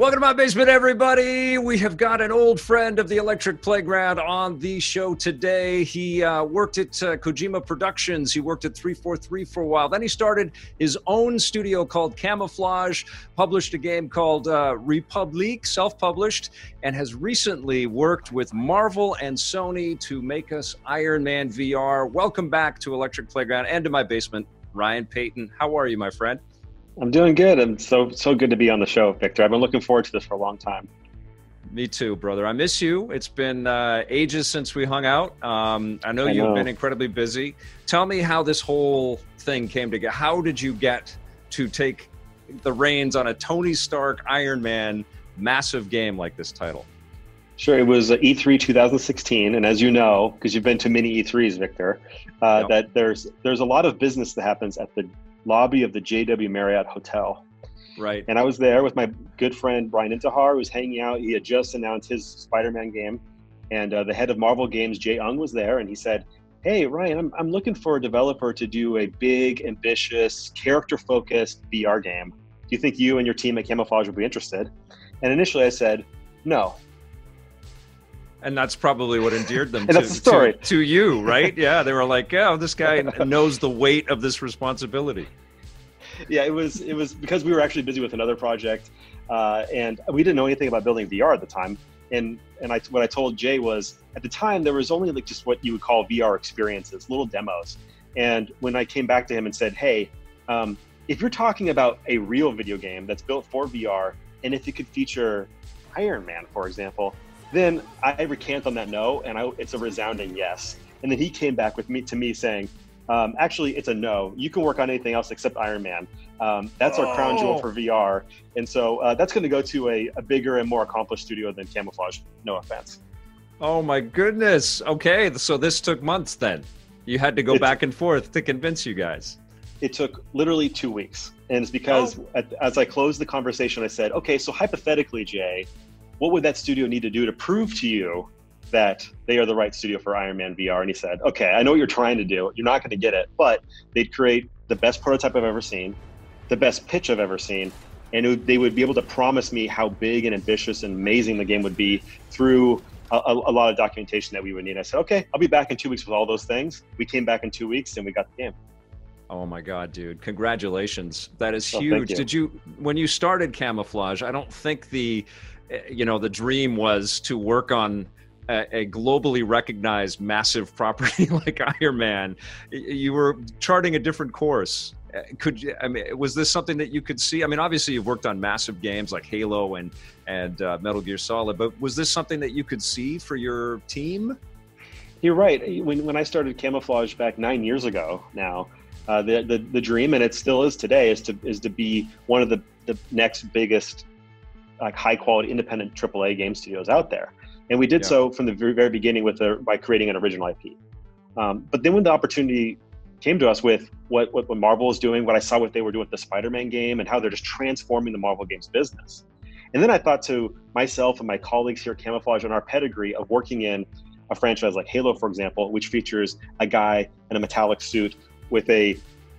Welcome to my basement, everybody. We have got an old friend of the Electric Playground on the show today. He uh, worked at uh, Kojima Productions. He worked at 343 for a while. Then he started his own studio called Camouflaj, published a game called uh, Republique, self published, and has recently worked with Marvel and Sony to make us Iron Man VR. Welcome back to Electric Playground and to my basement, Ryan Payton. How are you, my friend? I'm doing good. I'm so so good to be on the show, Victor. I've been looking forward to this for a long time. Me too, brother. I miss you. It's been uh, ages since we hung out. Um, I know I you've know. been incredibly busy. Tell me how this whole thing came together. How did you get to take the reins on a Tony Stark Iron Man massive game like this title? Sure, it was E3 2016, and as you know, because you've been to many E3s, Victor, uh, that there's there's a lot of business that happens at the lobby of the JW Marriott Hotel. Right. And I was there with my good friend Brian Intihar, who was hanging out. He had just announced his Spider-Man game, and uh, the head of Marvel Games, Jay Ong, was there, and he said, "Hey, Ryan, I'm I'm looking for a developer to do a big, ambitious, character-focused VR game. Do you think you and your team at Camouflaj would be interested?" And initially, I said, "No." And that's probably what endeared them to, to, to, you, right? yeah, they were like, "Oh, this guy knows the weight of this responsibility." Yeah, it was it was because we were actually busy with another project, uh, and we didn't know anything about building VR at the time. And and I what I told Jay was at the time there was only like just what you would call VR experiences, little demos. And when I came back to him and said, "Hey, um, if you're talking about a real video game that's built for VR, and if it could feature Iron Man, for example." Then I recant on that no, and I, it's a resounding yes. And then he came back with me to me saying, um, actually, it's a no. You can work on anything else except Iron Man. Um, that's our oh. crown jewel oh. for VR. And so uh, that's going to go to a, a, bigger and more accomplished studio than Camouflaj. No offense. Oh my goodness. Okay, so this took months then. You had to go it, back and forth to convince you guys. It took literally two weeks. And it's because oh. at, as I closed the conversation, I said, okay, so hypothetically, Jay, what would that studio need to do to prove to you that they are the right studio for Iron Man VR? And he said, okay, I know what you're trying to do. You're not going to get it, but they'd create the best prototype I've ever seen, the best pitch I've ever seen, and would, they would be able to promise me how big and ambitious and amazing the game would be through a, a, a, lot of documentation that we would need. I said, okay, I'll be back in two weeks with all those things. We came back in two weeks and we got the game. Oh my God, dude! Congratulations! That is oh, huge. Oh, you. Did you when you started Camouflaj? I don't think the you know, the dream was to work on a, globally recognized massive property like Iron Man. You were charting a different course. Eh, could you, I mean, was this something that you could see? I mean, obviously you've worked on massive games like Halo and and uh, Metal Gear Solid, but was this something that you could see for your team? You're right. When when I started Camouflaj back nine years ago now, uh, the, the the dream, and it still is today, is to is to be one of the the next biggest like high quality independent AAA game studios out there. And we did yeah. so from the very, very beginning with the, by creating an original IP. Um, but then when the opportunity came to us with what, what, what Marvel is doing, what I saw what they were doing with the Spider-Man game and how they're just transforming the Marvel games business. And then I thought to myself and my colleagues here at Camouflaj on our pedigree of working in a franchise like Halo, for example, which features a guy in a metallic suit with a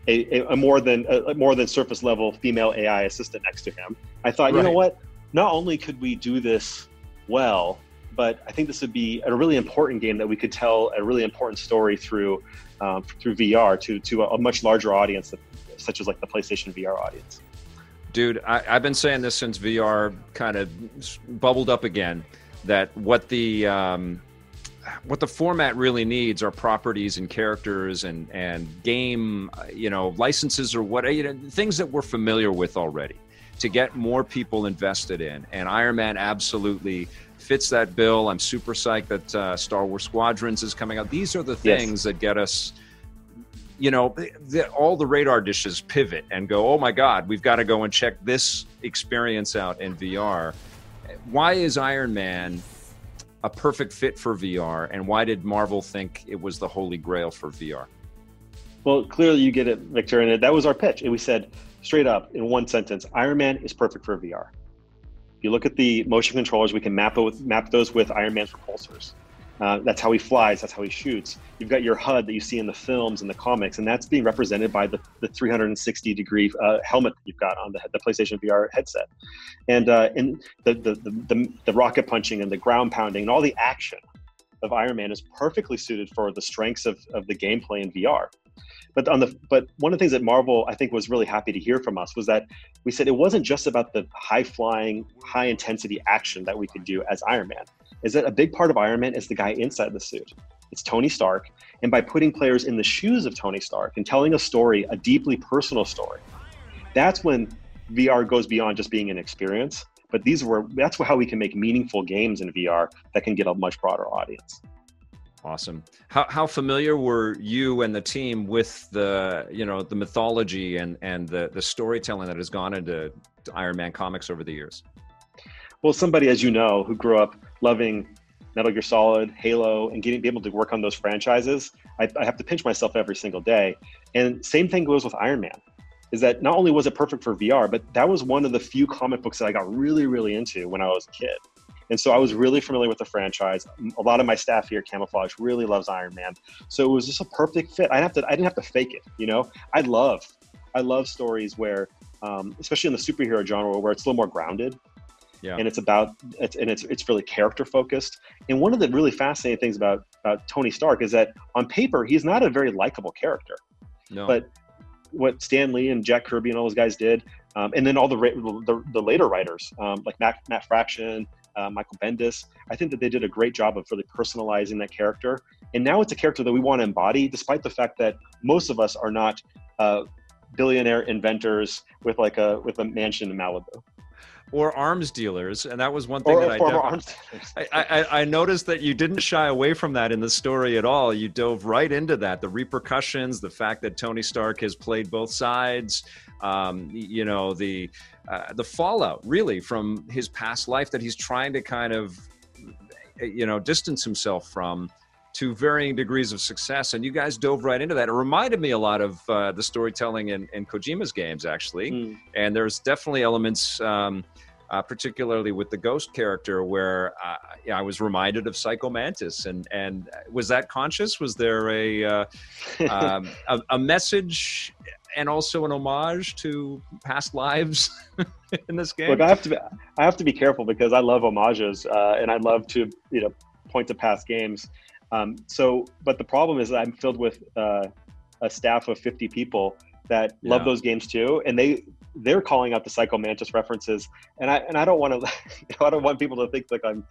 a, a more than a more than surface level female AI assistant next to him. I thought, right. you know what? Not only could we do this well, but I think this would be a really important game that we could tell a really important story through um, through VR to to a, much larger audience, such as like the PlayStation VR audience. Dude, I, have been saying this since VR kind of bubbled up again. That what the um, what the format really needs are properties and characters and and game you know licenses or what you know things that we're familiar with already to get more people invested in. And Iron Man absolutely fits that bill. I'm super psyched that uh, Star Wars Squadrons is coming out. These are the things yes. that get us, you know, the, all the radar dishes pivot and go, oh my God, we've got to go and check this experience out in VR. Why is Iron Man a perfect fit for VR? And why did Marvel think it was the holy grail for VR? Well, clearly you get it, Victor. And that was our pitch. And we said, straight up in one sentence Iron Man is perfect for VR. If you look at the motion controllers, we can map, with, map those with Iron Man's repulsors. Uh, that's how he flies. That's how he shoots. You've got your HUD that you see in the films and the comics, and that's being represented by the, the 360 degree uh, helmet you've got on the, the PlayStation VR headset, and uh, and the the, the the the rocket punching and the ground pounding and all the action of Iron Man is perfectly suited for the strengths of, of the gameplay in VR. But on the but one of the things that Marvel I think was really happy to hear from us was that we said it wasn't just about the high flying, high intensity action that we could do as Iron Man. Is that a big part of Iron Man is the guy inside the suit. It's Tony Stark, and by putting players in the shoes of Tony Stark and telling a story, a deeply personal story, that's when VR goes beyond just being an experience. But these were that's how we can make meaningful games in VR that can get a much broader audience. Awesome. How how familiar were you and the team with the you know the mythology and and the the storytelling that has gone into Iron Man comics over the years? Well, somebody as you know who grew up loving Metal Gear Solid, Halo, and getting be able to work on those franchises, I, I have to pinch myself every single day. And same thing goes with Iron Man. Is that not only was it perfect for VR, but that was one of the few comic books that I got really, really into when I was a kid. And so I was really familiar with the franchise. A lot of my staff here at Camouflaj really loves Iron Man. So it was just a perfect fit. I have to I didn't have to fake it, you know? I love I love stories where um, especially in the superhero genre where it's a little more grounded. Yeah. And it's about it's, and it's it's really character focused. And one of the really fascinating things about about Tony Stark is that on paper he's not a very likable character. No. But what Stan Lee and Jack Kirby and all those guys did, um, and then all the, the, the later writers um, like Matt, Matt Fraction, uh, Michael Bendis. I think that they did a great job of really personalizing that character. And now it's a character that we want to embody, despite the fact that most of us are not uh, billionaire inventors with like a with a mansion in Malibu. Or arms dealers, and that was one thing or, that I, I, I, I noticed that you didn't shy away from that in the story at all. You dove right into that, the repercussions, the fact that Tony Stark has played both sides, um, you know the uh, the fallout really from his past life that he's trying to kind of you know distance himself from to varying degrees of success and you guys dove right into that it reminded me a lot of uh, the storytelling in, in kojima's games actually mm. and there's definitely elements um, uh, particularly with the ghost character, where uh, I was reminded of Psycho Mantis. And and was that conscious? Was there a uh, um, a, a, message and also an homage to past lives in this game? Look, I have to be, I have to be careful because I love homages uh, and I love to you know point to past games. Um, so, but the problem is I'm filled with uh, a staff of 50 people that yeah. love those games too, and they they're calling out the Psycho Mantis references, and I and I don't want to, you know, I don't want people to think like I'm,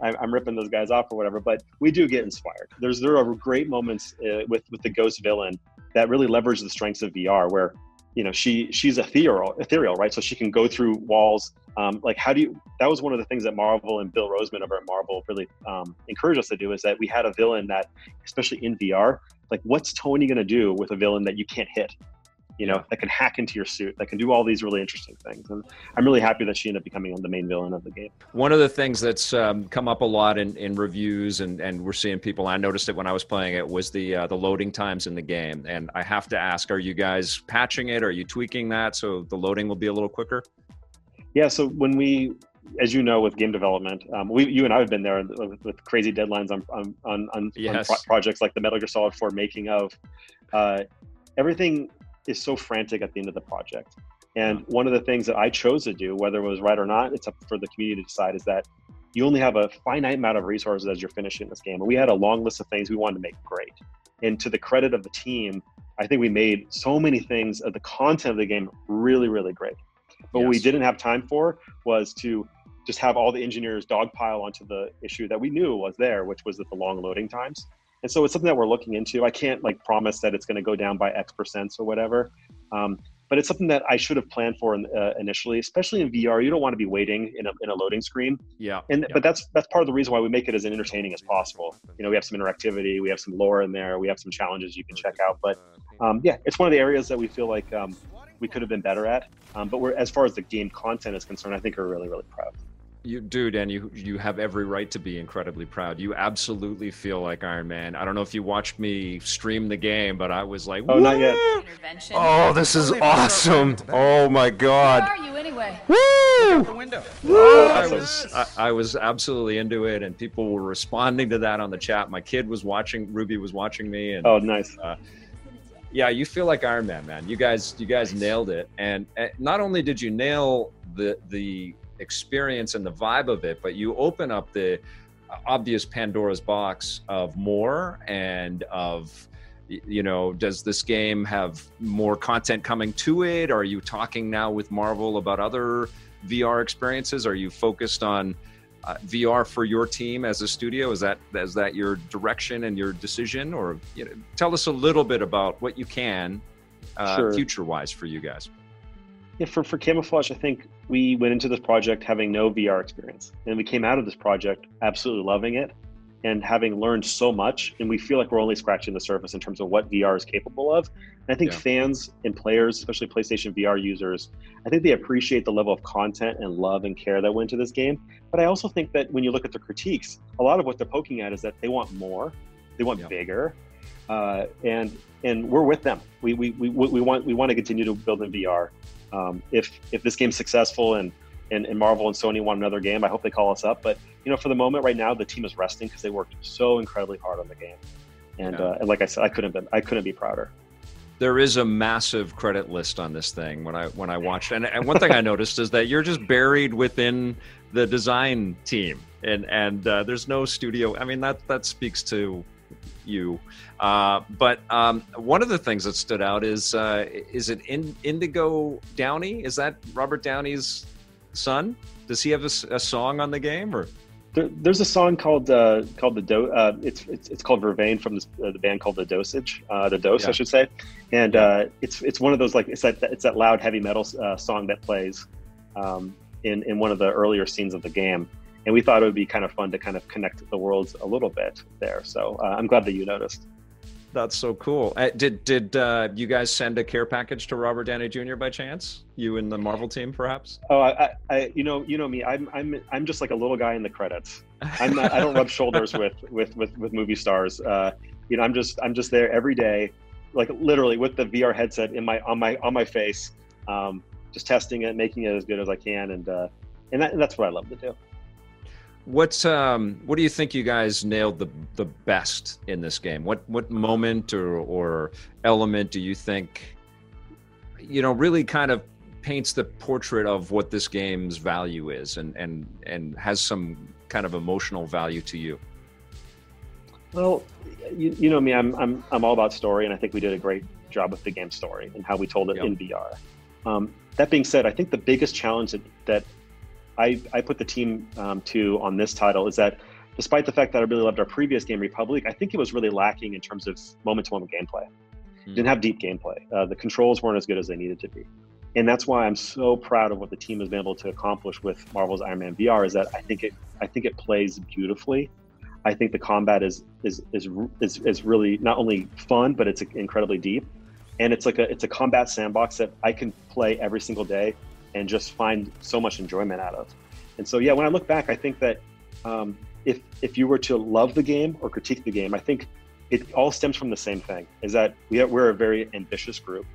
I'm, ripping those guys off or whatever. But we do get inspired. There's there are great moments uh, with with the ghost villain that really leverage the strengths of VR, where you know she she's ethereal, ethereal, right? So she can go through walls. Um, like how do you? That was one of the things that Marvel and Bill Rosemann over at Marvel really um, encouraged us to do is that we had a villain that, especially in VR, like what's Tony going to do with a villain that you can't hit? you know, that can hack into your suit, that can do all these really interesting things. And I'm really happy that she ended up becoming the main villain of the game. One of the things that's um, come up a lot in, in reviews, and, and we're seeing people, I noticed it when I was playing it, was the uh, the loading times in the game. And I have to ask, are you guys patching it? Are you tweaking that so the loading will be a little quicker? Yeah. So when we, as you know, with game development, um, we, you and I have been there with, with crazy deadlines on on on, on, yes. on pro- projects like the Metal Gear Solid 4 making of. Uh, everything is so frantic at the end of the project. And one of the things that I chose to do, whether it was right or not, it's up for the community to decide, is that you only have a finite amount of resources as you're finishing this game. And we had a long list of things we wanted to make great. And to the credit of the team, I think we made so many things of the content of the game really, really great. But yes. what we didn't have time for was to just have all the engineers dogpile onto the issue that we knew was there, which was that the long loading times. And so it's something that we're looking into. I can't like promise that it's going to go down by X percent or whatever. Um, but it's something that I should have planned for in, uh, initially, especially in VR. You don't want to be waiting in a, in a loading screen. Yeah. And yeah. but that's that's part of the reason why we make it as entertaining as possible. You know, we have some interactivity, we have some lore in there, we have some challenges you can check out. But um, yeah, it's one of the areas that we feel like um, we could have been better at. Um, but we're as far as the game content is concerned, I think we're really really proud you dude and you you have every right to be incredibly proud you absolutely feel like iron man i don't know if you watched me stream the game but i was like oh not yet oh this is awesome oh my god Are you anyway. Woo! the window. I was I, I, was absolutely into it, and people were responding to that on the chat. My kid was watching. Ruby was watching me, and oh, nice. Uh, yeah, you feel like Iron Man, man. You guys, you guys nailed it, and, and not only did you nail the the experience and the vibe of it, but you open up the obvious Pandora's box of more and of you know does this game have more content coming to it? Are you talking now with marvel about other vr experiences? Are you focused on uh, vr for your team as a studio is that is that your direction and your decision or you know, tell us a little bit about what you can uh, sure. future wise for you guys yeah, for, for Camouflaj, I think we went into this project having no VR experience. And we came out of this project absolutely loving it and having learned so much. And we feel like we're only scratching the surface in terms of what VR is capable of. And I think yeah. fans and players, especially PlayStation VR users, I think they appreciate the level of content and love and care that went into this game. But I also think that when you look at the critiques, a lot of what they're poking at is that they want more, they want yeah. bigger. Uh, and and we're with them. We, we, we, we want we want to continue to build in VR. Um, if if this game's successful and, and, and Marvel and Sony want another game, I hope they call us up. But you know, for the moment, right now, the team is resting because they worked so incredibly hard on the game. And, yeah. uh, and like I said, I couldn't been I couldn't be prouder. There is a massive credit list on this thing when I when I watched, and, and one thing I noticed is that you're just buried within the design team, and and uh, there's no studio. I mean that that speaks to you. Uh, but um, one of the things that stood out is uh, is it in, Indigo Downey? Is that Robert Downey's son? Does he have a, a song on the game or? There, there's a song called uh, called the do. Uh, it's, it's it's called Vervain from this, uh, the band called the Dosage, uh, the Dose, yeah. I should say. And it's it's one of those like it's that it's that loud heavy metal song that plays um, in in one of the earlier scenes of the game and we thought it would be kind of fun to kind of connect the worlds a little bit there. So uh, I'm glad that you noticed. That's so cool. Uh, did did uh, you guys send a care package to Robert Downey Jr. by chance? You and the Marvel team, perhaps? Oh, I, I, you know, you know me. I'm, I'm, I'm just like a little guy in the credits. I'm not. I don't rub shoulders with, with, with, with movie stars. Uh, you know, I'm just, I'm just there every day, like literally with the VR headset in my, on my, on my face, um, just testing it, making it as good as I can, and, uh, and, that, and that's what I love to do. What's um what do you think you guys nailed the the best in this game? What what moment or or element do you think you know really kind of paints the portrait of what this game's value is and and and has some kind of emotional value to you? Well, you, you know me, I'm I'm I'm all about story, and I think we did a great job with the game story and how we told it yep. in VR. Um, that being said, I think the biggest challenge that, that I, I put the team um, to on this title is that despite the fact that I really loved our previous game, Republic, I think it was really lacking in terms of moment to moment gameplay. Mm. Didn't have deep gameplay. Uh, the controls weren't as good as they needed to be. And that's why I'm so proud of what the team has been able to accomplish with Marvel's Iron Man VR is that I think it I think it plays beautifully. I think the combat is is is is, is really not only fun, but it's incredibly deep. And it's like a it's a combat sandbox that I can play every single day and just find so much enjoyment out of. And so, yeah, when I look back, I think that um, if if you were to love the game or critique the game, I think it all stems from the same thing: is that we are, we're a very ambitious group.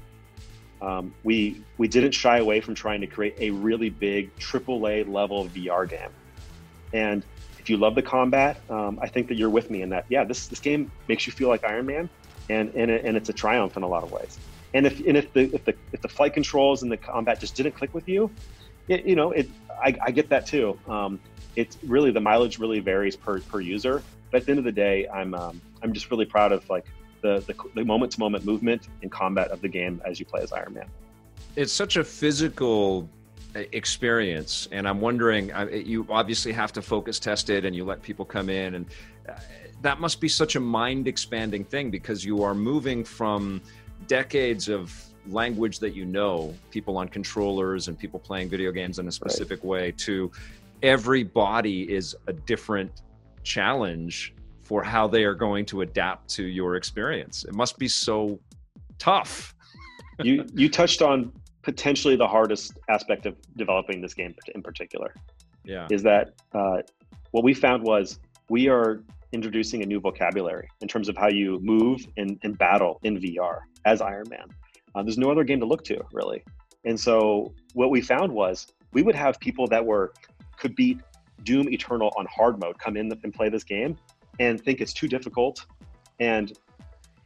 Um, we we didn't shy away from trying to create a really big AAA level VR game. And if you love the combat, um, I think that you're with me in that. Yeah, this this game makes you feel like Iron Man, and and, and it's a triumph in a lot of ways. And if and if the if the if the flight controls and the combat just didn't click with you, it, you know, it I, I get that too. Um, it's really the mileage really varies per per user. But at the end of the day, I'm um, I'm just really proud of like the the moment to moment movement and combat of the game as you play as Iron Man. It's such a physical experience, and I'm wondering. You obviously have to focus test it, and you let people come in, and uh, that must be such a mind expanding thing because you are moving from decades of language that you know, people on controllers and people playing video games in a specific right. way, to every body is a different challenge for how they are going to adapt to your experience. It must be so tough. you you touched on potentially the hardest aspect of developing this game in particular. Yeah, is that uh, what we found was we are introducing a new vocabulary in terms of how you move and, and battle in VR as Iron Man. Uh, there's no other game to look to really. And so what we found was we would have people that were could beat Doom Eternal on hard mode come in and play this game and think it's too difficult and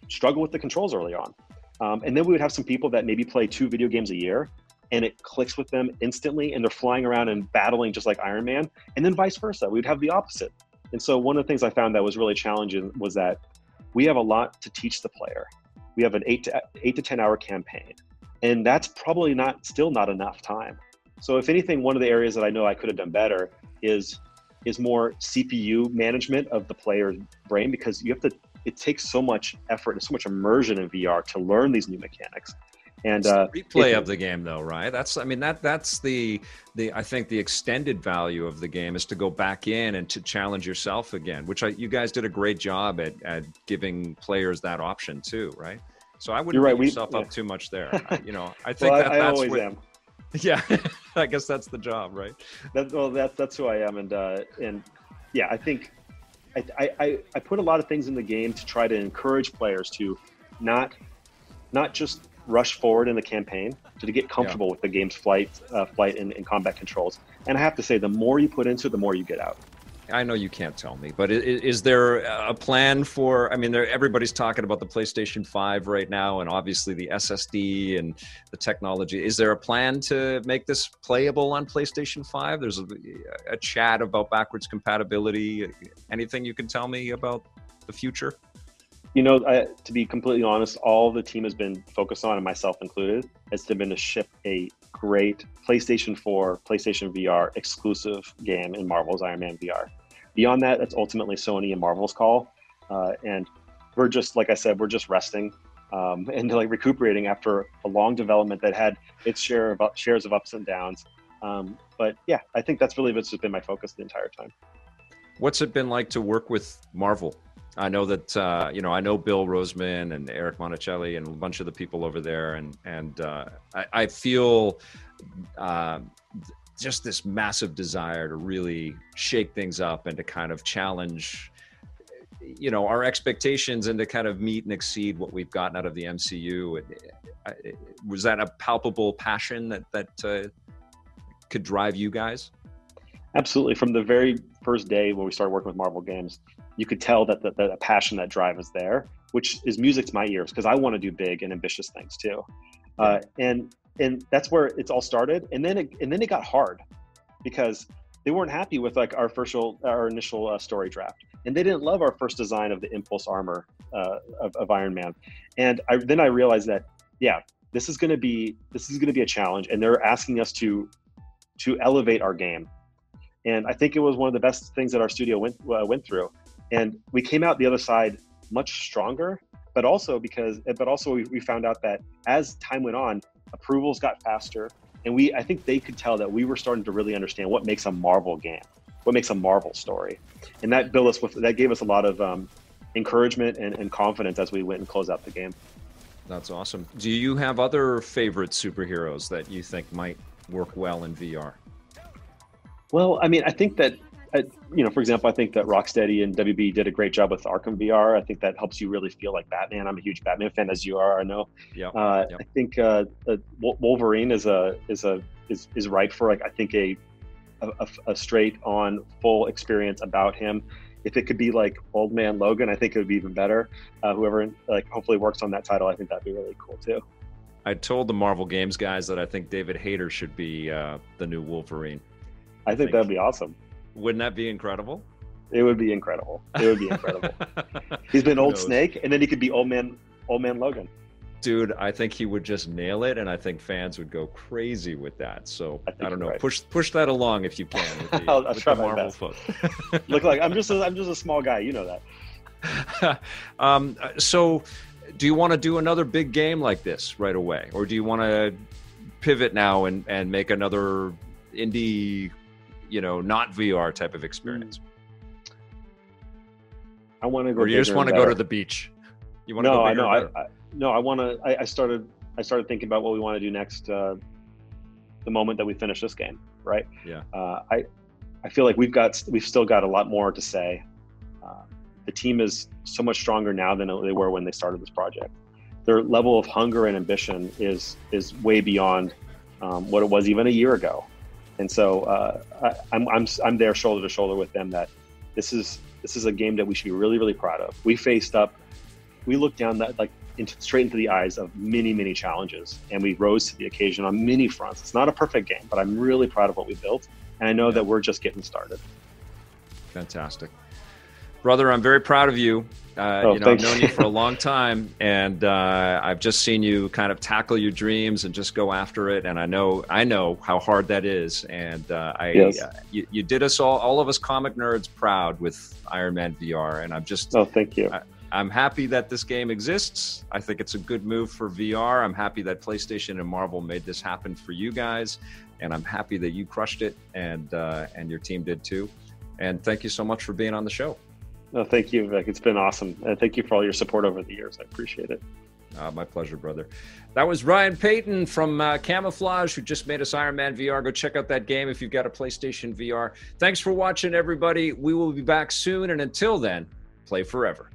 struggle with the controls early on. Um, and then we would have some people that maybe play two video games a year and it clicks with them instantly and they're flying around and battling just like Iron Man. And then vice versa. We'd have the opposite. And so one of the things I found that was really challenging was that we have a lot to teach the player. We have an eight to eight to 10 hour campaign. And that's probably not still not enough time. So if anything, one of the areas that I know I could have done better is is more CPU management of the player's brain because you have to it takes so much effort and so much immersion in VR to learn these new mechanics. And uh, replay of the game, though, right? That's I mean that that's the the I think the extended value of the game is to go back in and to challenge yourself again, which I, you guys did a great job at at giving players that option too, right? So I wouldn't right. beat yourself we, up yeah. too much there. I, you know, I think well, that I, that's always what, am. Yeah, I guess that's the job, right? That, well, that's that's who I am, and uh, and yeah, I think I, I I put a lot of things in the game to try to encourage players to not not just rush forward in the campaign, to, to get comfortable yeah. with the game's flight uh, flight and, and combat controls. And I have to say, the more you put into it, the more you get out. I know you can't tell me, but is, is there a plan for? I mean, there, everybody's talking about the PlayStation 5 right now, and obviously the SSD and the technology. Is there a plan to make this playable on PlayStation 5? There's a, a chat about backwards compatibility. Anything you can tell me about the future? You know, I, to be completely honest, all the team has been focused on, and myself included, has been to ship a great PlayStation 4, PlayStation VR exclusive game in Marvel's Iron Man VR. Beyond that, that's ultimately Sony and Marvel's call. Uh, and we're just, like I said, we're just resting um, and like recuperating after a long development that had its share of shares of ups and downs. Um, but yeah, I think that's really what's been my focus the entire time. What's it been like to work with Marvel? I know that uh, you know I know Bill Rosemann and Eric Monacelli and a bunch of the people over there, and and uh, I, I, feel uh, just this massive desire to really shake things up and to kind of challenge you know our expectations and to kind of meet and exceed what we've gotten out of the MCU. Was that a palpable passion that that uh, could drive you guys? Absolutely. From the very first day when we started working with Marvel Games, you could tell that the, the passion, that drive is there, which is music to my ears because I want to do big and ambitious things too. Uh, and and that's where it's all started. And then it, and then it got hard because they weren't happy with like our first our initial uh, story draft, and they didn't love our first design of the Impulse armor uh, of, of Iron Man. And I, then I realized that yeah, this is going to be this is going to be a challenge, and they're asking us to to elevate our game. And I think it was one of the best things that our studio went uh, went through and we came out the other side much stronger but also because but also we, we found out that as time went on approvals got faster. And we i think they could tell that we were starting to really understand what makes a marvel game what makes a marvel story. And that built us with that gave us a lot of um, encouragement and, and confidence as we went and closed out the game. That's awesome. Do you have other favorite superheroes that you think might work well in vr well i mean i think that you know, for example, I think that Rocksteady and WB did a great job with Arkham VR. I think that helps you really feel like Batman. I'm a huge Batman fan, as you are. I know. Yeah. Uh, yep. I think uh, uh, Wolverine is a is a is is right for like I think a a, a straight on full experience about him. If it could be like Old Man Logan, I think it would be even better. Uh, whoever like hopefully works on that title, I think that'd be really cool too. I told the Marvel Games guys that I think David Hayter should be uh, the new Wolverine. I, I think, think that'd be awesome. Wouldn't that be incredible? It would be incredible. It would be incredible. He's been old Snake, and then he could be old man, old man Logan. Dude, I think he would just nail it, and I think fans would go crazy with that. So I, I don't know. Right. Push push that along if you can. With the, I'll, I'll try my Marvel best. Look like I'm just a, I'm just a small guy. You know that. um, so, do you want to do another big game like this right away, or do you want to pivot now and and make another indie you know not VR type of experience? I want to go. Or you just want to go to the beach? You want to no, go I know. I, I, no, I want to. I, I, started. I started thinking about what we want to do next. Uh, the moment that we finish this game, right? Yeah. Uh, I, I feel like we've got we've still got a lot more to say. Uh, the team is so much stronger now than they were when they started this project. Their level of hunger and ambition is is way beyond um, what it was even a year ago. And so uh, I, I'm, I'm, I'm there shoulder to shoulder with them that this is this is a game that we should be really really proud of. We faced up, we looked down that like into, straight into the eyes of many many challenges, and we rose to the occasion on many fronts. It's not a perfect game, but I'm really proud of what we built, and I know yeah. that we're just getting started. Fantastic brother. I'm very proud of you. Uh, oh, you know, I've known you for a long time, and uh, I've just seen you kind of tackle your dreams and just go after it. And I know, I know how hard that is. And uh, I, yes. Uh, you, you, did us all, all of us comic nerds, proud with Iron Man VR. And I'm just, oh, thank you. I, I'm happy that this game exists. I think it's a good move for VR. I'm happy that PlayStation and Marvel made this happen for you guys, and I'm happy that you crushed it and uh, and your team did too. And thank you so much for being on the show. No, thank you, Vic. It's been awesome. And thank you for all your support over the years. I appreciate it. Uh, my pleasure, brother. That was Ryan Payton from uh, Camouflaj, who just made us Iron Man VR. Go check out that game if you've got a PlayStation VR. Thanks for watching, everybody. We will be back soon. And until then, play forever.